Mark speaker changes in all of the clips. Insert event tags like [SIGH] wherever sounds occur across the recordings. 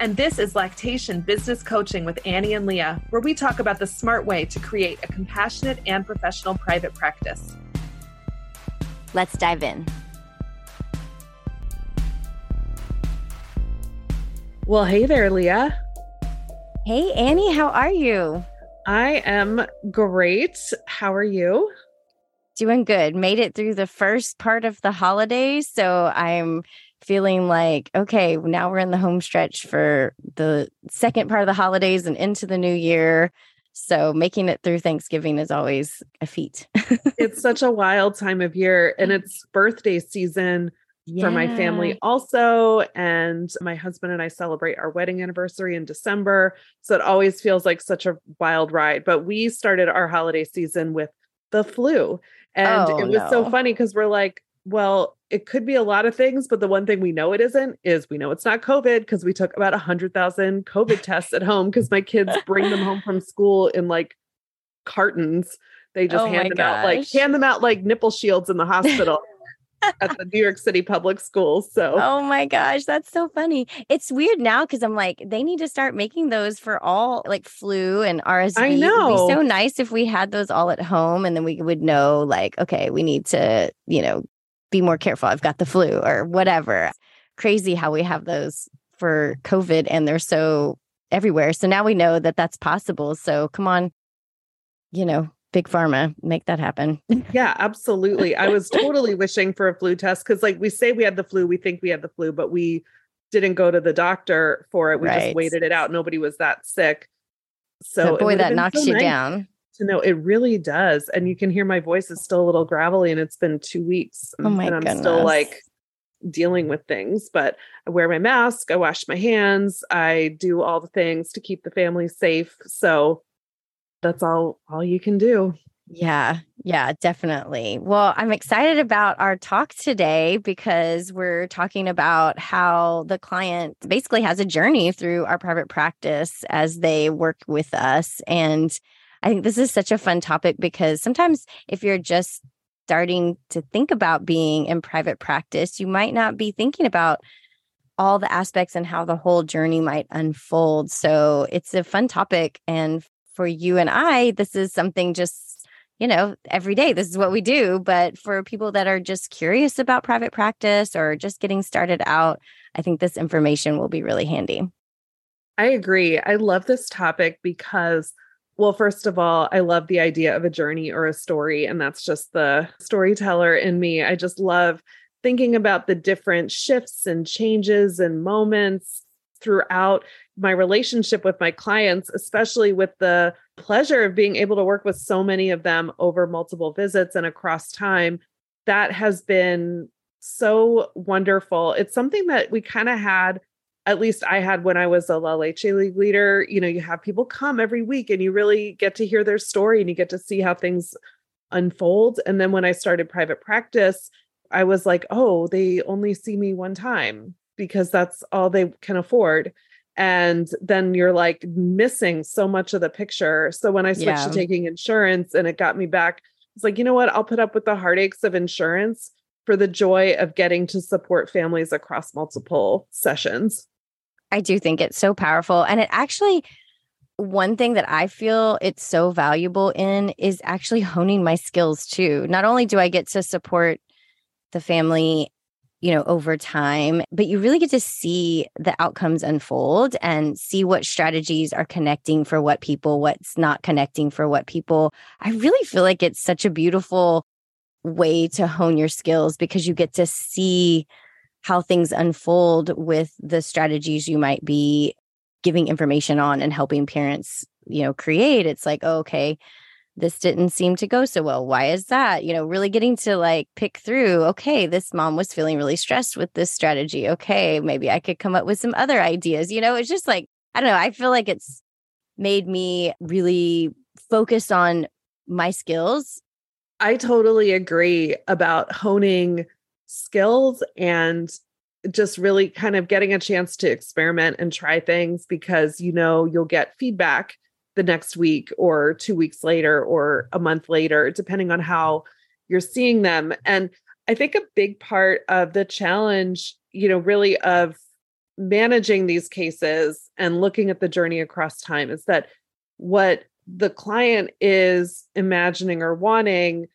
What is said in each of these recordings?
Speaker 1: And this is Lactation Business Coaching with Annie and Leah, where we talk about the smart way to create a compassionate and professional private practice.
Speaker 2: Let's dive in.
Speaker 1: Well, hey there, Leah.
Speaker 2: Hey, Annie, how are you?
Speaker 1: I am great. How are you?
Speaker 2: Doing good. Made it through the first part of the holidays. So I'm feeling like, okay, now we're in the home stretch for the second part of the holidays and into the new year. So making it through Thanksgiving is always a feat. [LAUGHS]
Speaker 1: it's such a wild time of year and mm-hmm. it's birthday season yeah. for my family also and my husband and I celebrate our wedding anniversary in December. So it always feels like such a wild ride, but we started our holiday season with the flu. And oh, it was no. so funny because we're like, well, it could be a lot of things, but the one thing we know it isn't is we know it's not COVID because we took about a hundred thousand COVID [LAUGHS] tests at home because my kids bring them home from school in like cartons. They just oh hand them gosh. out like hand them out like nipple shields in the hospital. [LAUGHS] at the New York City public schools. So,
Speaker 2: oh my gosh, that's so funny. It's weird now because I'm like, they need to start making those for all like flu and RSV.
Speaker 1: I know.
Speaker 2: It'd be so nice if we had those all at home and then we would know, like, okay, we need to, you know, be more careful. I've got the flu or whatever. Crazy how we have those for COVID and they're so everywhere. So now we know that that's possible. So come on, you know, big pharma, make that happen.
Speaker 1: yeah, absolutely. I was totally [LAUGHS] wishing for a flu test because, like, we say we had the flu, we think we had the flu, but we didn't go to the doctor for it. We right. just waited it out. Nobody was that sick. So,
Speaker 2: but boy, that knocks so you nice. down
Speaker 1: to know it really does. And you can hear my voice is still a little gravelly and it's been two weeks.
Speaker 2: Oh um, my
Speaker 1: and I'm
Speaker 2: goodness.
Speaker 1: still like dealing with things, but I wear my mask, I wash my hands, I do all the things to keep the family safe. So that's all all you can do.
Speaker 2: Yeah, yeah, definitely. Well, I'm excited about our talk today because we're talking about how the client basically has a journey through our private practice as they work with us. And I think this is such a fun topic because sometimes if you're just starting to think about being in private practice, you might not be thinking about all the aspects and how the whole journey might unfold. So it's a fun topic. And for you and I, this is something just, you know, every day, this is what we do. But for people that are just curious about private practice or just getting started out, I think this information will be really handy.
Speaker 1: I agree. I love this topic because well, first of all, I love the idea of a journey or a story, and that's just the storyteller in me. I just love thinking about the different shifts and changes and moments throughout my relationship with my clients, especially with the pleasure of being able to work with so many of them over multiple visits and across time. That has been so wonderful. It's something that we kind of had at least I had when I was a La Leche League leader, you know, you have people come every week and you really get to hear their story and you get to see how things unfold. And then when I started private practice, I was like, oh, they only see me one time because that's all they can afford. And then you're like missing so much of the picture. So when I switched yeah. to taking insurance and it got me back, it's like, you know what? I'll put up with the heartaches of insurance for the joy of getting to support families across multiple sessions.
Speaker 2: I do think it's so powerful. And it actually, one thing that I feel it's so valuable in is actually honing my skills too. Not only do I get to support the family, you know, over time, but you really get to see the outcomes unfold and see what strategies are connecting for what people, what's not connecting for what people. I really feel like it's such a beautiful way to hone your skills because you get to see how things unfold with the strategies you might be giving information on and helping parents, you know, create. It's like, oh, okay, this didn't seem to go so well. Why is that? You know, really getting to like pick through, okay, this mom was feeling really stressed with this strategy. Okay, maybe I could come up with some other ideas. You know, it's just like, I don't know, I feel like it's made me really focus on my skills.
Speaker 1: I totally agree about honing skills and just really kind of getting a chance to experiment and try things because you know you'll get feedback the next week or two weeks later or a month later, depending on how you're seeing them. And I think a big part of the challenge, you know, really of managing these cases and looking at the journey across time is that what the client is imagining or wanting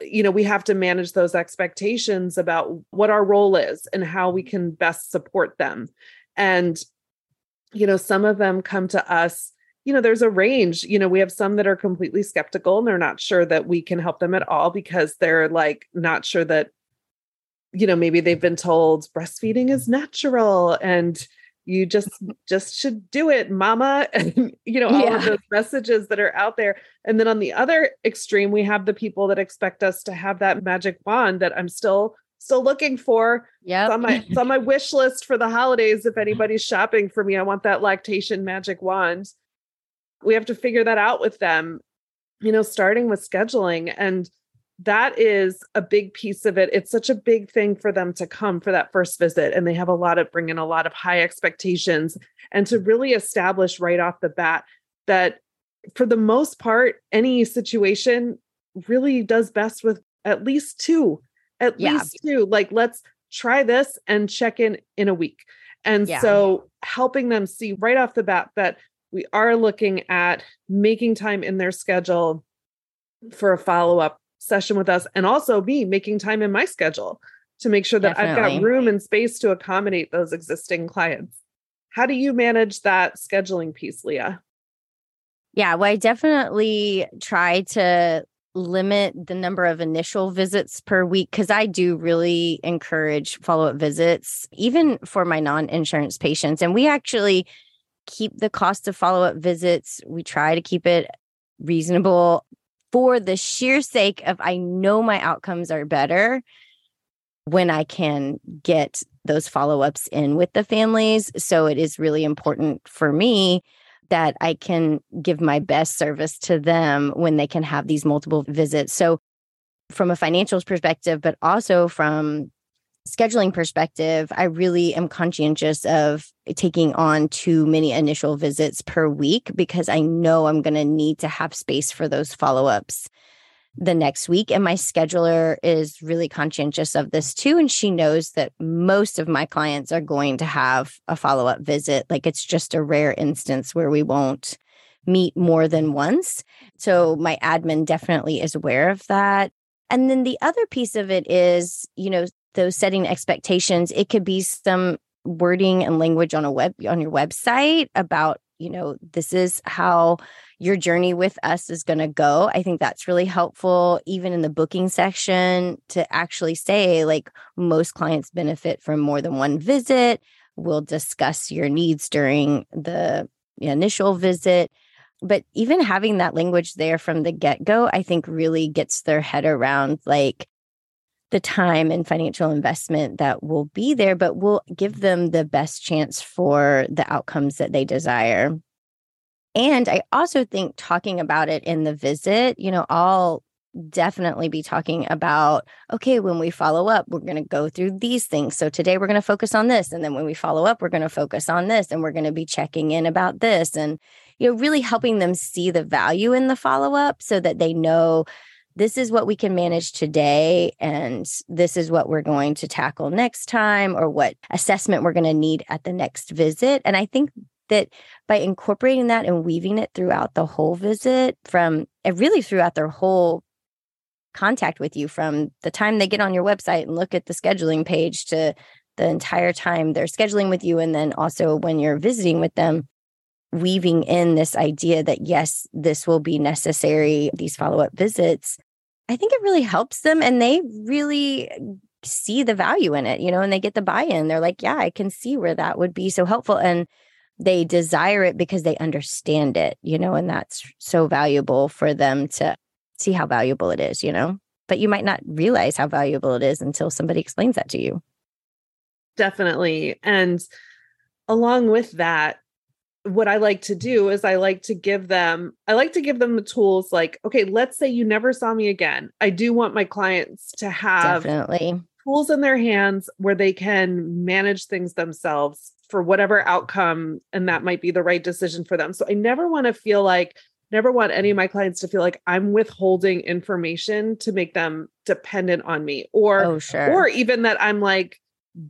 Speaker 1: you know we have to manage those expectations about what our role is and how we can best support them. And you know some of them come to us you know there's a range you know we have some that are completely skeptical and they're not sure that we can help them at all because they're like not sure that you know maybe they've been told breastfeeding is natural and you just just should do it mama [LAUGHS] and you know all yeah. of those messages that are out there. And then on the other extreme we have the people that expect us to have that magic wand that i'm still still looking for.
Speaker 2: Yeah
Speaker 1: on my it's on my [LAUGHS] wish list for the holidays if mm-hmm. anybody's shopping for me. I want that lactation magic wand. We have to figure that out with them you know starting with scheduling. And that is a big piece of it it's such a big thing for them to come for that first visit and they have a lot of bring in a lot of high expectations and to really establish right off the bat that for the most part any situation really does best with at least two at yeah. least two like let's try this and check in in a week and yeah. so helping them see right off the bat that we are looking at making time in their schedule for a follow up session with us and also me making time in my schedule to make sure that Definitely. I've got room and space to accommodate those existing clients. How do you manage that scheduling piece, Leah?
Speaker 2: Yeah, well, I definitely try to limit the number of initial visits per week because I do really encourage follow up visits, even for my non insurance patients. And we actually keep the cost of follow up visits. We try to keep it reasonable for the sheer sake of I know my outcomes are better when I can get those follow ups in with the families. So it is really important for me that I can give my best service to them when they can have these multiple visits. So, from a financial perspective, but also from scheduling perspective, I really am conscientious of taking on too many initial visits per week because I know I'm going to need to have space for those follow ups the next week. And my scheduler is really conscientious of this too. And she knows that most of my clients are going to have a follow up visit. Like it's just a rare instance where we won't meet more than once. So my admin definitely is aware of that. And then the other piece of it is, you know, those setting expectations it could be some wording and language on a web on your website about you know this is how your journey with us is going to go. I think that's really helpful even in the booking section to actually say like most clients benefit from more than one visit. We'll discuss your needs during the initial visit. But even having that language there from the get-go i think really gets their head around like the time and financial investment that will be there, but we'll give mm-hmm. them the best chance for the outcomes that they desire. And I also think talking about it in the visit, you know, I'll definitely be talking about okay, when we follow up, we're going to go through these things. So today we're going to focus on this. And then when we follow up, we're going to focus on this and we're going to be checking in about this. And, you know, really helping them see the value in the follow up so that they know this is what we can manage today and this is what we're going to tackle next time or what assessment we're going to need at the next visit. And i think that by incorporating that and weaving it throughout the whole visit from and really throughout their whole contact with you from the time they get on your website and look at the scheduling page to the entire time they're scheduling with you and then also when you're visiting with them weaving in this idea that yes this will be necessary these follow-up visits I think it really helps them and they really see the value in it, you know, and they get the buy in. They're like, yeah, I can see where that would be so helpful. And they desire it because they understand it, you know, and that's so valuable for them to see how valuable it is, you know, but you might not realize how valuable it is until somebody explains that to you.
Speaker 1: Definitely. And along with that, what I like to mm-hmm. do is I like to give them I like to give them the tools like okay let's say you never saw me again I do want my clients to have
Speaker 2: Definitely
Speaker 1: tools in their hands where they can manage things themselves for whatever outcome and that might be the right decision for them. So I never want to feel like never want any of my clients to feel like I'm withholding information to make them dependent on me or
Speaker 2: oh, sure.
Speaker 1: or even that I'm like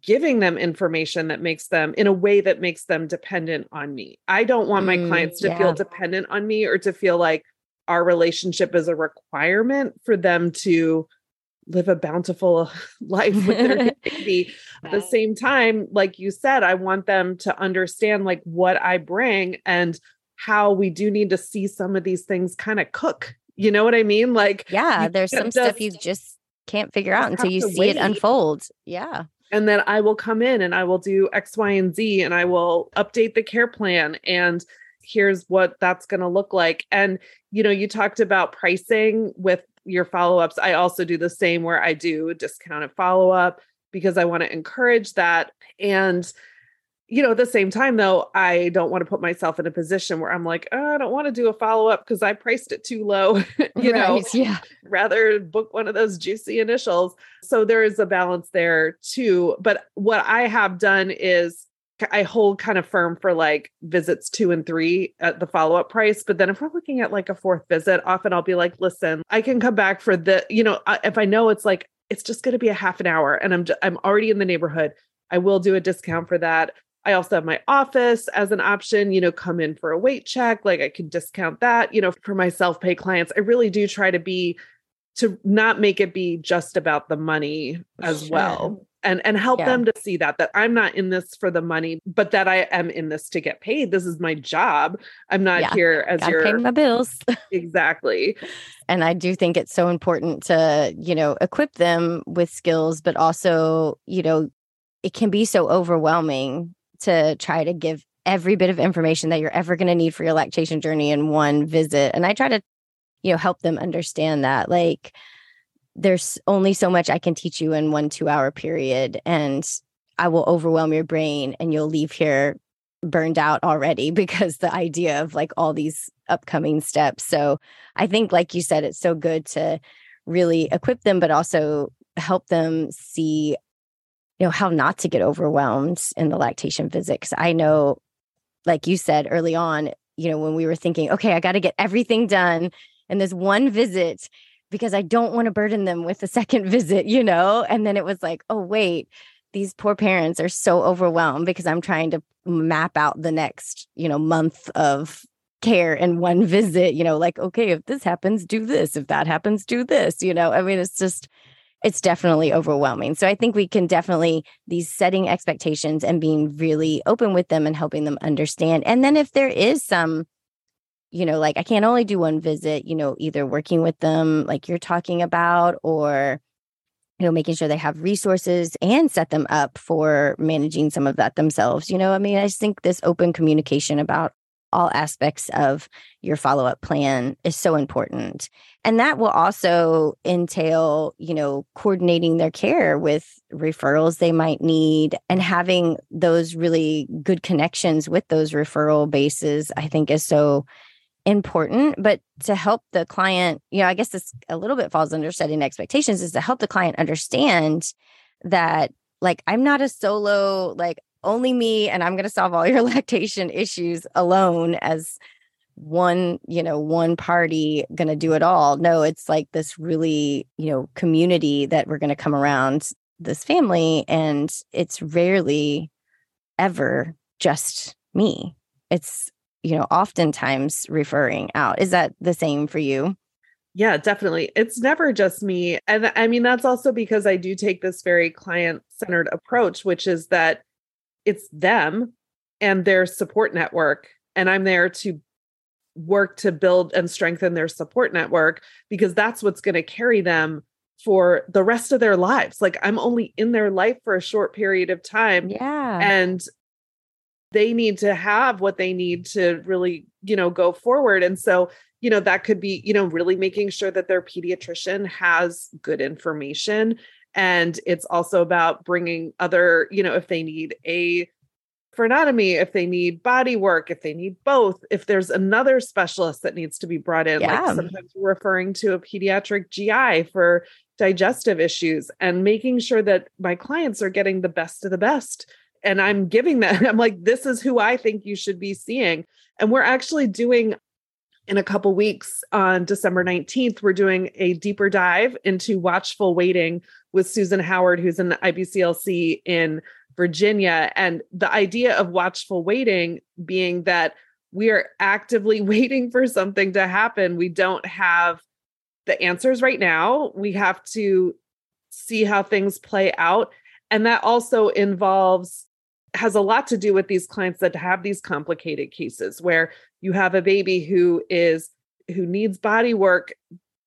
Speaker 1: giving them information that makes them in a way that makes them dependent on me. I don't want my mm, clients to yeah. feel dependent on me or to feel like our relationship is a requirement for them to live a bountiful [LAUGHS] life with their [LAUGHS] baby. At the same time, like you said, I want them to understand like what I bring and how we do need to see some of these things kind of cook. You know what I mean? Like,
Speaker 2: yeah, there's some just, stuff you just can't figure out until you see wait. it unfold. Yeah.
Speaker 1: And then I will come in and I will do X, Y, and Z and I will update the care plan and here's what that's going to look like. And, you know, you talked about pricing with your follow ups. I also do the same where I do discounted follow up because I want to encourage that. And, you know, at the same time, though, I don't want to put myself in a position where I'm like, oh, I don't want to do a follow up because I priced it too low, [LAUGHS] you right, know,
Speaker 2: yeah.
Speaker 1: rather book one of those juicy initials. So there is a balance there too. But what I have done is I hold kind of firm for like visits two and three at the follow up price. But then if we're looking at like a fourth visit, often I'll be like, listen, I can come back for the, you know, if I know it's like, it's just going to be a half an hour and I'm, I'm already in the neighborhood, I will do a discount for that. I also have my office as an option, you know, come in for a weight check. Like I can discount that, you know, for my self pay clients. I really do try to be, to not make it be just about the money as sure. well and and help yeah. them to see that that I'm not in this for the money, but that I am in this to get paid. This is my job. I'm not yeah. here as your
Speaker 2: pay my bills.
Speaker 1: exactly. [LAUGHS]
Speaker 2: And I do think it's so important to, you know, equip them with skills, but also, you know, it can be so overwhelming to try to give every bit of information that you're ever going to need for your lactation journey in one visit. And I try to, you know, help them understand that like there's only so much I can teach you in one two hour period. And I will overwhelm your brain and you'll leave here burned out already [LAUGHS] because the idea of like all these upcoming steps. So I think, like you said, it's so good to really equip them, but also help them see, you know, how not to get overwhelmed in the lactation visit. Cause I know, like you said early on, you know, when we were thinking, okay, I got to get everything done in this one visit because I don't want to burden them with a second [LAUGHS] visit, you know? And then it was like, oh, wait, these poor parents are so overwhelmed because I'm trying to map out the next, you know, month of care in one [LAUGHS] visit, you know, like, okay, if this happens, do this. If that happens, do this, you know? I mean, it's just, it's definitely overwhelming. So I think we can definitely these setting expectations and being really open with them and helping them understand. And then if there is some you know, like I can't only do one visit, you know, either working with them like you're talking about or you know, making sure they have resources and set them up for managing some of that themselves. You know, I mean, I just think this open communication about all aspects of your follow up plan is so important. And that will also entail, you know, coordinating their care with referrals they might need and having those really good connections with those referral bases, I think is so important but to help the client you know i guess this a little bit falls under setting expectations is to help the client understand that like i'm not a solo like only me and i'm going to solve all your [LAUGHS] lactation issues alone as one you know one party going to do it all no it's like this really you know community that we're going to come around this family and it's rarely ever just me it's you know, oftentimes referring out. Is that the same for you?
Speaker 1: Yeah, definitely. It's never just me. And I mean, that's also because I do take this very client centered approach, which is that it's them and their support network. And I'm there to work to build and strengthen their support network because that's what's going to carry them for the rest of their lives. Like I'm only in their life for a short period of time.
Speaker 2: Yeah.
Speaker 1: And they need to have what they need to really, you know, go forward. And so, you know, that could be, you know, really making sure that their pediatrician has good information. And it's also about bringing other, you know, if they need a frenotomy, if they need body work, if they need both, if there's another specialist that needs to be brought in,
Speaker 2: yeah.
Speaker 1: like sometimes we're referring to a pediatric GI for digestive issues and making sure that my clients are getting the best of the best. And I'm giving that, [LAUGHS] I'm like, this is who I think you should be seeing. And we're actually doing in a couple weeks on December 19th, we're doing a deeper dive into watchful waiting with Susan Howard, who's in the IBCLC in Virginia. And the idea of watchful waiting being that we are actively [LAUGHS] waiting for something to happen. We don't have the answers right now. We have to see how things play out. And that also involves, has a lot to do with these clients that have these complicated cases where you have a baby who is, who needs body work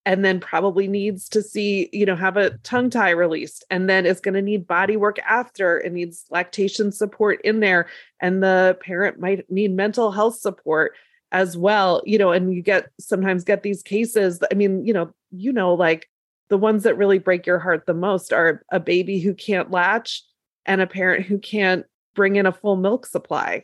Speaker 1: and then probably needs to see, you know, have a tongue tie released and then is going to need body work after and needs lactation support in there. And the parent might need mental health support as well, you know, and you get sometimes get these cases. I mean, you know, you know, like the ones that really break your heart the most are a baby who can't latch and a parent who can't bring in a full milk supply.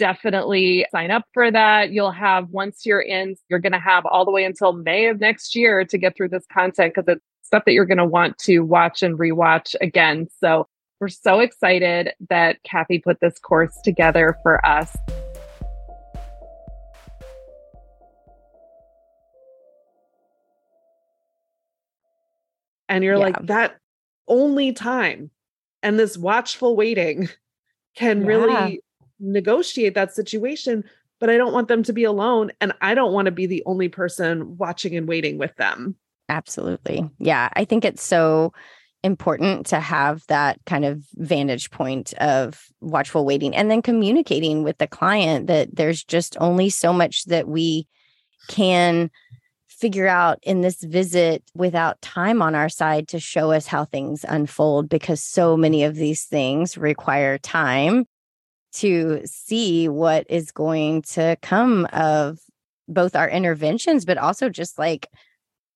Speaker 1: definitely sign up for that. You'll have, once you're in, you're going to have all the way until May of next year to get through this content because it's stuff that you're going to want to watch and rewatch again. So we're so excited that Kathy put this course together for us. And you're yeah. like, that only time and this watchful waiting can yeah. really negotiate that situation but I don't want them to be alone and I don't want to be the only person watching and waiting with them.
Speaker 2: Absolutely. Yeah, I think it's so important to have that kind of vantage point of watchful waiting and then communicating with the client that there's just only so much that we can figure out in this visit without time on our side to show us how things unfold because so many of these things require time to see what is going to come of both our interventions, but also just like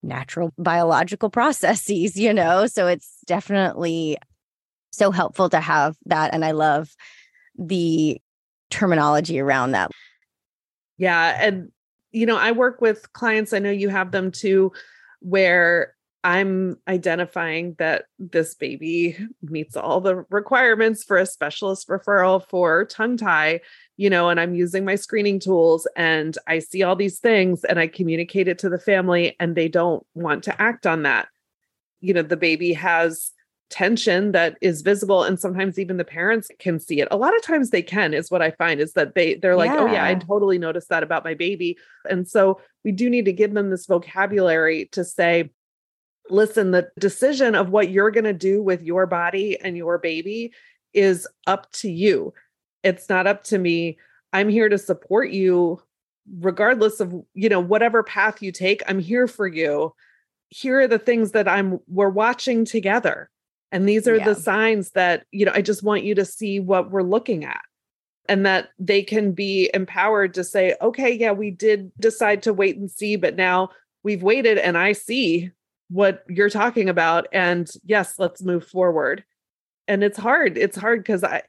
Speaker 2: natural biological [LAUGHS] processes, you know? So it's definitely so helpful to have that. And I love the terminology around that.
Speaker 1: Yeah. And, you know, I work with clients, I know you have them too, where I'm identifying that this baby meets all the requirements for a specialist referral for tongue tie, you know, and I'm using my screening tools and I see all these things and I communicate it to the family and they don't want to act on that. You know, the baby has tension that is visible and sometimes even the parents can see it. A lot of times they can is what I find is that they they're like, yeah. "Oh yeah, I totally noticed that about my baby." And so we do need to give them this vocabulary to say, listen, the decision of what you're going to do with your body and your baby is up to you. It's not up to me. I'm here to support you regardless of, you know, whatever path you take. I'm here for you. Here are the things that I'm we're watching together. And these are yeah. the signs that, you know, I just want you to see what we're looking at and that they can be empowered to say, okay, yeah, we did decide to wait and see, but now we've waited and I see what you're talking about. And yes, let's move forward. And it's hard. It's hard because I,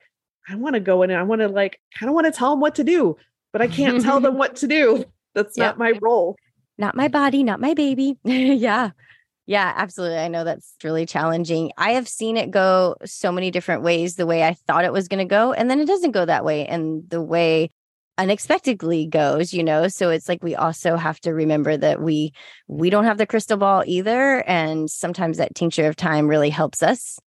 Speaker 1: I want to go in and I want to like, kind of want to tell them what to do, but I can't tell them [LAUGHS] what to do. That's yep. not my role.
Speaker 2: Not my body, not my baby. [LAUGHS] yeah. Yeah, absolutely. I know that's really challenging. I have seen it go so many different ways the way I thought it was going to go. And then it doesn't go that way. And the way unexpectedly goes you know? So it's like we also have to remember that we we don't have the crystal ball either and sometimes that tincture of time really helps us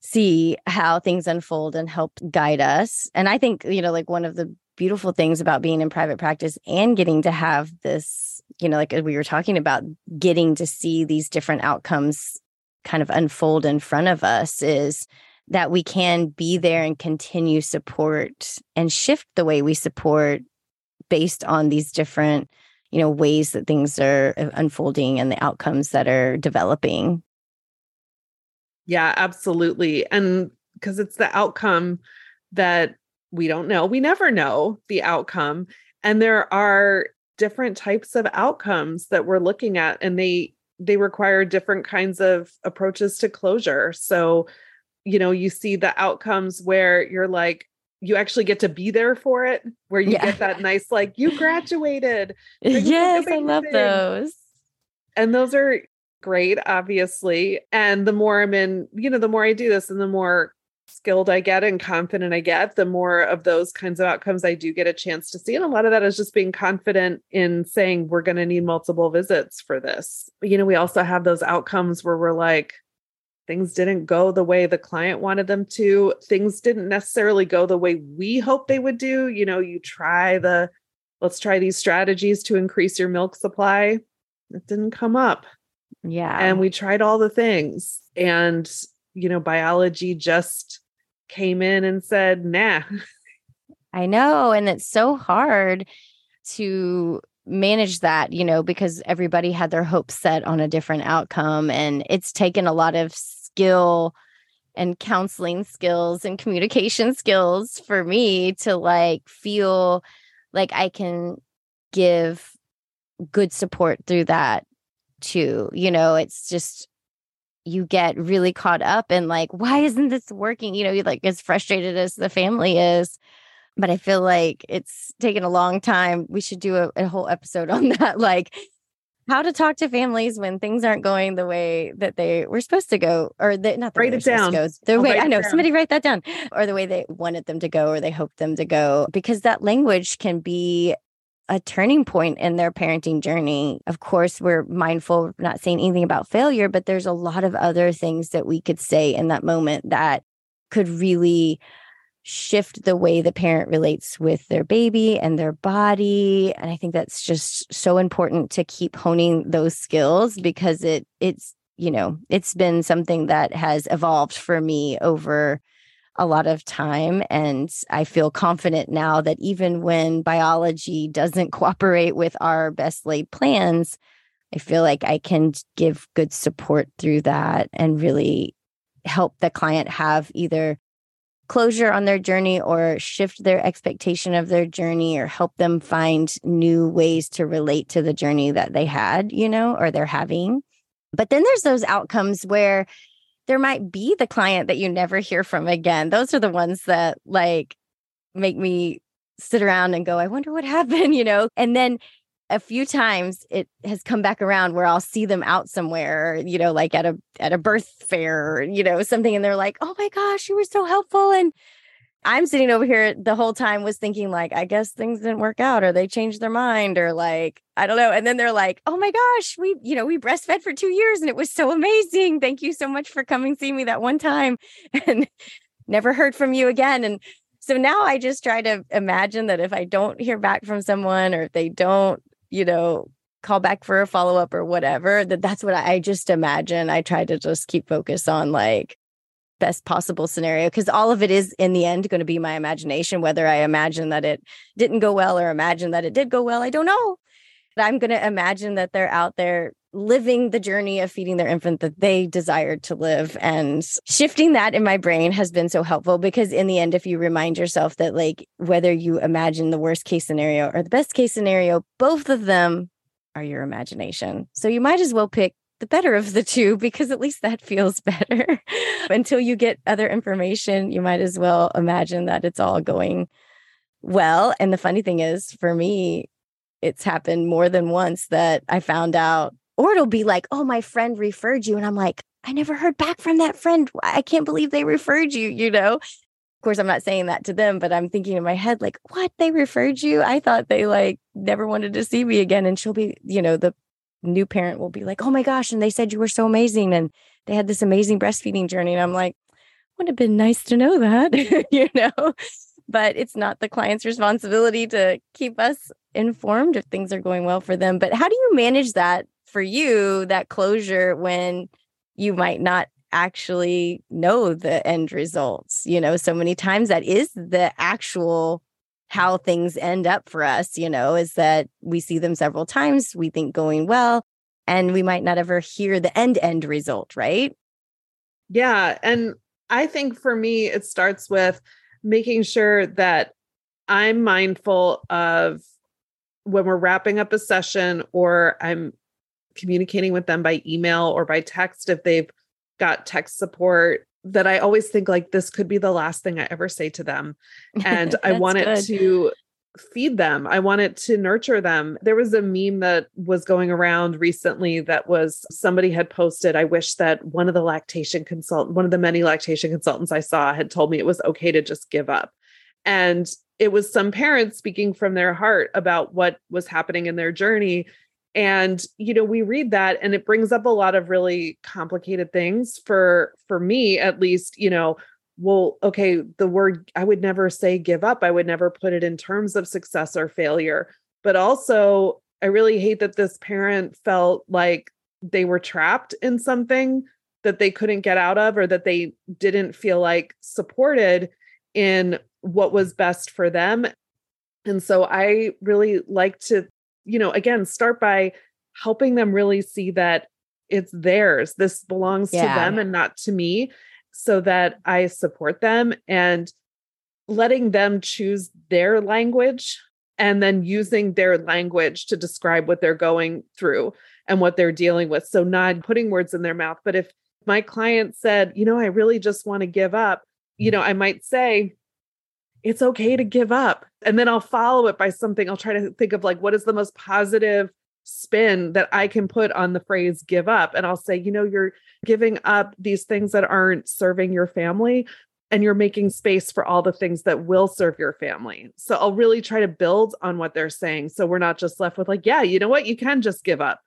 Speaker 2: see how things unfold and help guide us. And i think you know like one of the beautiful things about being in private practice and getting to have this you know like we were talking about getting to see these different outcomes kind of unfold in front of us is that we can be there and continue support and shift the way we support based on these different you know ways that things are uh, unfolding and the outcomes that are developing.
Speaker 1: Yeah absolutely and because it's the outcome that we don't know. We never know the outcome and there are different types of outcomes that we're looking at and they they require different kinds of approaches to closure. So you know you see the outcomes where you're like you actually get to be there for it where you yeah. get that nice like you graduated. [LAUGHS]
Speaker 2: Yes i love those.
Speaker 1: And those are great obviously. And the more i'm in you know the more i do this and the more skilled i get and confident i get the more of those kinds of outcomes i do get a chance to see. And a lot of that is just being confident in saying we're going to need multiple visits for this. But, you know we also have those outcomes where we're like things didn't go the way the client wanted them to. Things didn't necessarily go the way we hoped they would do. You know you try the let's try these strategies to increase your milk supply. It didn't come up.
Speaker 2: Yeah.
Speaker 1: And we tried all the things. And you know biology just came in and said nah.
Speaker 2: I know. And it's so hard to manage that, you know, because everybody had their hopes set on a different outcome. And it's taken a lot of skill and counseling skills and communication skills for me to like feel like I can give good support through that too. You know, it's just you get really caught up in like, why isn't this working? You know, you like as frustrated as the family is but I feel like it's taken a long time. We should do a, a whole episode [LAUGHS] on that, like how to talk to families when things aren't going the way that they were supposed to go, or the, not the
Speaker 1: write it down.
Speaker 2: Go, the I'll way I know somebody write that down, or the way they wanted them to go, or they hoped them to go, because that language can be a turning point in their parenting journey. Of course, we're mindful, not saying anything about failure, but there's a lot of other things that we could say in that moment that could really shift the way the parent relates with their baby and their body and i think that's just so important to keep honing those skills because it it's you know it's been something that has evolved for me over a lot of time and i feel confident now that even when biology doesn't [LAUGHS] cooperate with our best laid plans i feel like i can give good support through that and really help the client have either closure on their journey or shift their expectation of their journey or help them find new ways to relate to the journey that they had, you know, or they're having. But then there's those outcomes where there might be the client that you never hear from again. Those are the ones that like make me sit around and go, I wonder what happened, [LAUGHS] you know? And then a few times it has come back around where I'll see them out somewhere, you know, like at a at a birth fair or, you know, something and they're like, "Oh my gosh, you were so helpful." And I'm sitting over here the whole time was thinking like, I guess things didn't work out or they changed their mind or like, I don't know. And then they're like, "Oh my gosh, we, you know, we breastfed for 2 years and it was so amazing. Thank you so much for coming see me that one time." [LAUGHS] And never heard from you again and so now I just try to imagine that if I don't hear back from someone or if they don't you know, call back for a follow up or whatever. That that's what I, just imagine. I try to just keep focus on like best possible scenario because all of it is in the end going to be my imagination whether i imagine that it didn't go well or imagine that it did go well i don't know i'm going to imagine that they're out there living the journey of feeding their infant that they desired to live and shifting that in my brain has been so helpful because in the end if you remind yourself that like whether you imagine the worst case scenario or the best case scenario both of them are your imagination so you might as well pick the better of the two because at least that feels [LAUGHS] better. Until you get other information, you might as well imagine that it's all going well. And the funny thing is, for me, it's happened more than once that I found out, or it'll be like, oh, my friend referred you. And I'm like, I never heard back from that friend. I can't believe they referred you, you know? Of course, I'm not saying that to them, but I'm thinking in my head, like, what? They referred you? I thought they like never wanted to see me again. And she'll be, you know, the new parent will be like, oh my gosh, and they said you were so amazing and they had this amazing breastfeeding journey. And I'm like, would have been nice to know that, [LAUGHS] you know? But it's not the client's responsibility to keep us informed if things are going well for them. But how do you manage that for you, that closure when you might not actually know the end results? You know, so many times that is the actual how things end up for us, you know, is that we see them several times, we think going well, and we might not ever hear the end end result, right?
Speaker 1: Yeah. And I think for me, it starts with making sure that I'm mindful of when we're wrapping up a session or I'm communicating with them by email or by text if they've got text support that I always think like this could be the last thing I ever say to them. And [LAUGHS] I want it to feed them. I want it to nurture them. There was a meme that was going around recently that was somebody had posted. I wish that one of the lactation consultant, one of the many lactation consultants I saw had told me it was okay to just give up. And it was some parents speaking from their heart about what was happening in their journey. And you know we read that and it brings up a lot of really complicated things for for me at least you know well okay the word i would never say give up. I would never put it in terms of success or failure. But also i really hate that this parent felt like they were trapped in something that they couldn't get out of or that they didn't feel like supported in what was best for them and so i really like to you know, again, start by helping them really see that it's theirs. This belongs yeah. to them and not to me, so that I support them and letting them choose their language and then using their language to describe what they're going through and what they're dealing with. So, not putting words in their mouth. But if my client said, you know, I really just want to give up, you mm-hmm. know, I might say, it's okay to give up. And then I'll follow it by something. I'll try to think of like, what is the most positive spin that I can put on the phrase give up? And I'll say, you know, you're giving up these things that aren't serving your family and you're making space for all the things that will serve your family. So I'll really try to build on what they're saying. So we're not just left with like, yeah, you know what? You can just give up.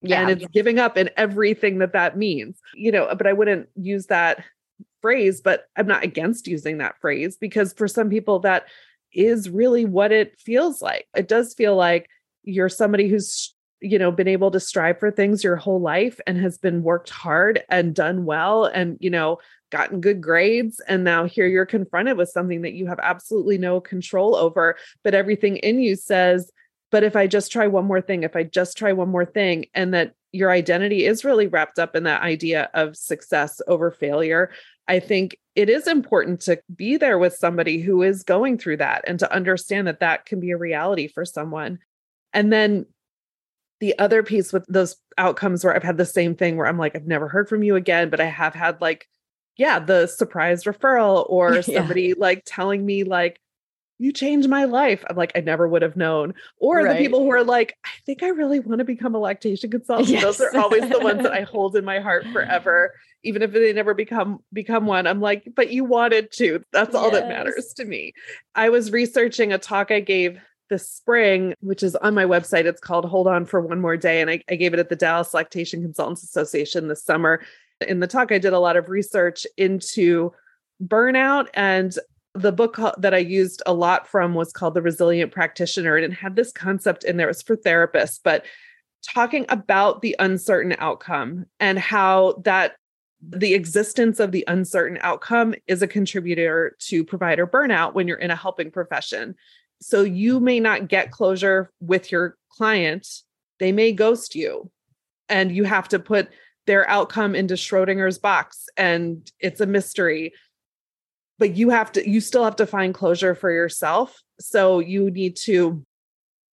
Speaker 1: Yeah. And it's giving up in everything that that means, you know, but I wouldn't use that phrase, but I'm not against using that phrase because for some people, that is really what it feels like. It does feel like you're somebody who's you know been able to strive for things your whole life and has been worked hard and done well and you know gotten good grades and now here you're confronted with something that you have absolutely no control over but everything in you says but if i just try one more thing if i just try one more thing and that your identity is really wrapped up in that idea of success over failure I think it is important to be there with somebody who is going through that and to understand that that can be a reality for someone. And then the other piece with those outcomes where I've had the same thing where I'm like, I've never heard from you again, but I have had like, yeah, the surprise referral or [LAUGHS] somebody yeah. like telling me, like, you changed my life. I'm like, I never would have known. Or right. the people who are like, I think I really want to become a lactation consultant. Yes. Those are always the ones that I [LAUGHS] hold in my heart forever, even if they never become become one. I'm like, but you wanted to. That's all yes. that matters to me. I was researching a talk I gave this spring, which is on my website. It's called Hold On for One More Day. And I, I gave it at the Dallas Lactation Consultants Association this summer. In the talk, I did a lot of research into burnout and the book that I used a lot from was called The Resilient Practitioner, and it had this concept in there. It was for therapists, but talking about the uncertain outcome and how that the existence of the uncertain outcome is a contributor to provider burnout when you're in a helping profession. So you may not get closure with your client, they may ghost you, and you have to put their outcome into Schrodinger's box, and it's a mystery. But you have to, you still have to find closure for yourself. So you need to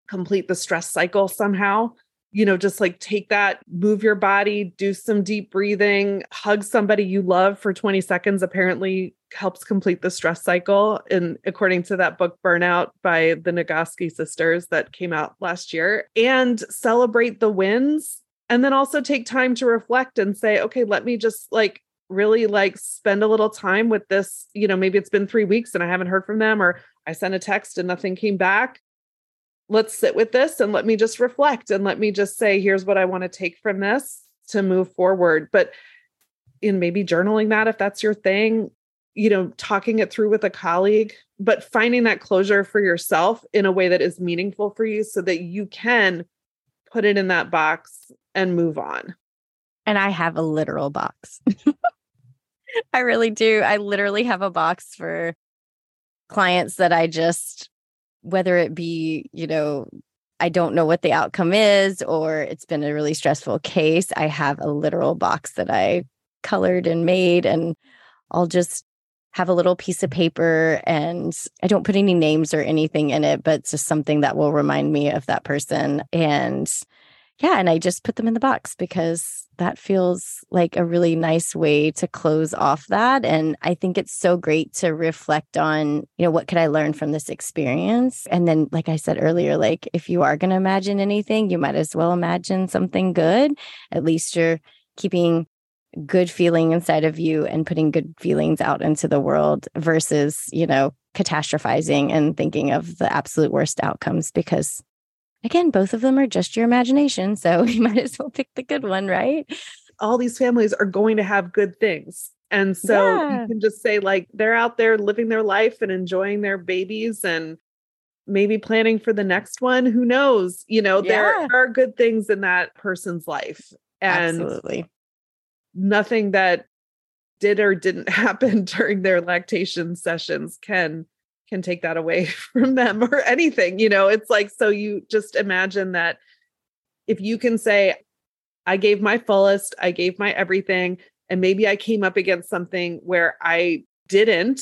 Speaker 1: complete the stress cycle somehow you know, just like take that, move your body, do some deep breathing, hug somebody you love for 20 seconds, apparently helps complete the stress cycle. And according to that book, Burnout by the Nagoski sisters that came out last year, and celebrate the wins. And then also take time to reflect and say, okay, let me just like really like spend a little time with this. You know, maybe it's been three weeks and I haven't heard from them, or I sent a text and nothing came back let's sit with this and let me just reflect and let me just say, here's what I want to take from this to move forward. But in maybe journaling that, if that's your thing, you know, talking it through with a colleague, but finding that closure for yourself in a way that is meaningful for you so that you can put it in that box and move on.
Speaker 2: And I have a literal box. [LAUGHS] [LAUGHS] I really do. I literally have a box for clients that I just whether it be, you know, I don't know what the outcome is, or it's been a really stressful case, I have a literal box that I colored and made, and I'll just have a little piece of paper and I don't put any names or anything in it, but just something that will remind me of that person. And yeah, and I just put them in the box because that feels like a really nice way to close off that. And I think it's so great to reflect on, you know, what could I learn from this experience? And then, like I said earlier, like if you are going to imagine anything, you might as well imagine something good. At least you're keeping good feeling inside of you and putting good feelings out into the world versus, you know, catastrophizing and thinking of the absolute worst outcomes because again, both of them are just your imagination. So [LAUGHS] you might as well pick the good one, right?
Speaker 1: All these families are going to have good things. And so yeah. you can just say, like, they're out there living their life and enjoying their babies and maybe planning for the next one. Who knows? You know, yeah. there are good things in that person's life. And
Speaker 2: Absolutely.
Speaker 1: nothing that did or didn't [LAUGHS] happen during their lactation sessions can can take that away [LAUGHS] from them or anything you know? It's like so you just imagine that if you can say i gave my fullest i gave my everything and maybe i came up against something where i didn't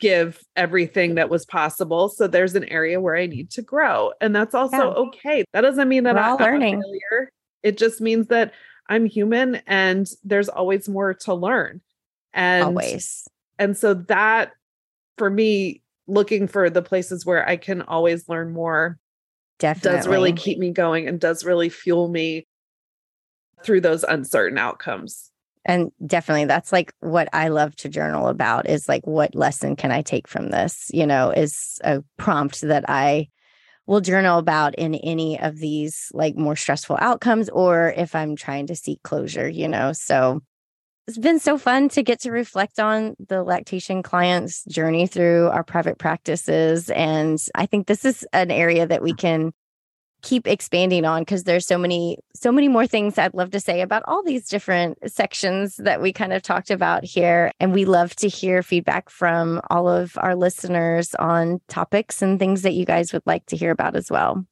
Speaker 1: give everything that was possible so there's an area where i need to grow. And that's also yeah. okay. That doesn't mean that
Speaker 2: We're i'm learning. failure.
Speaker 1: it just means that i'm human and there's always more to learn. And
Speaker 2: always.
Speaker 1: and so that for me looking for the places where I can always learn more
Speaker 2: Definitely.
Speaker 1: does really keep me going and does really fuel me through those uncertain outcomes.
Speaker 2: And definitely that's like what I love to journal about is like what lesson can I take from this, you know, is a prompt that I will journal about in any of these like more stressful outcomes or if I'm trying to seek closure, you know. So it's been so fun to get to reflect on the lactation clients' journey through our private practices. And I think this is an area that we can keep expanding on because there's so many so many more things I'd love to say about all these different sections that we kind of talked about here and we love to hear feedback from all of our listeners on topics and things that you guys would like to hear about as well.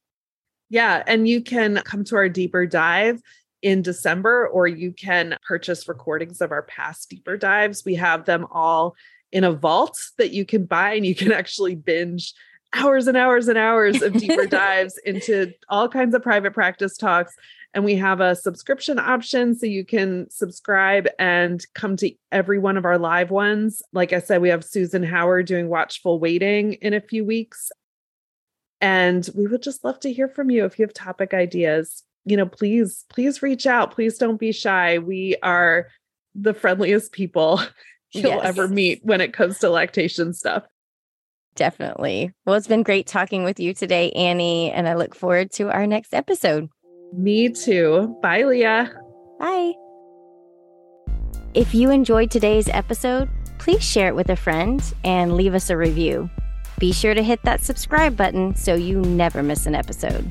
Speaker 1: Yeah, and you can come to our deeper dive in December, or you can purchase recordings of our past deeper dives. We have them all in a vault that you can buy, and you can actually binge hours and hours and hours of deeper [LAUGHS] dives into all kinds of private practice talks. And we have a subscription option so you can subscribe and come to every one of our live ones. Like I said, we have Susan Howard doing Watchful Waiting in a few weeks. And we would just love to hear from you if you have topic ideas you know, please, please reach out. Please don't be shy. We are the friendliest people [LAUGHS] you'll yes. ever meet when it comes to lactation stuff.
Speaker 2: Definitely. Well, it's been great talking with you today, Annie, and I look forward to our next episode.
Speaker 1: Me too. Bye, Leah.
Speaker 2: Bye. If you enjoyed today's episode, please share it with a friend and leave us a review. Be sure to hit that subscribe button so you never miss an episode.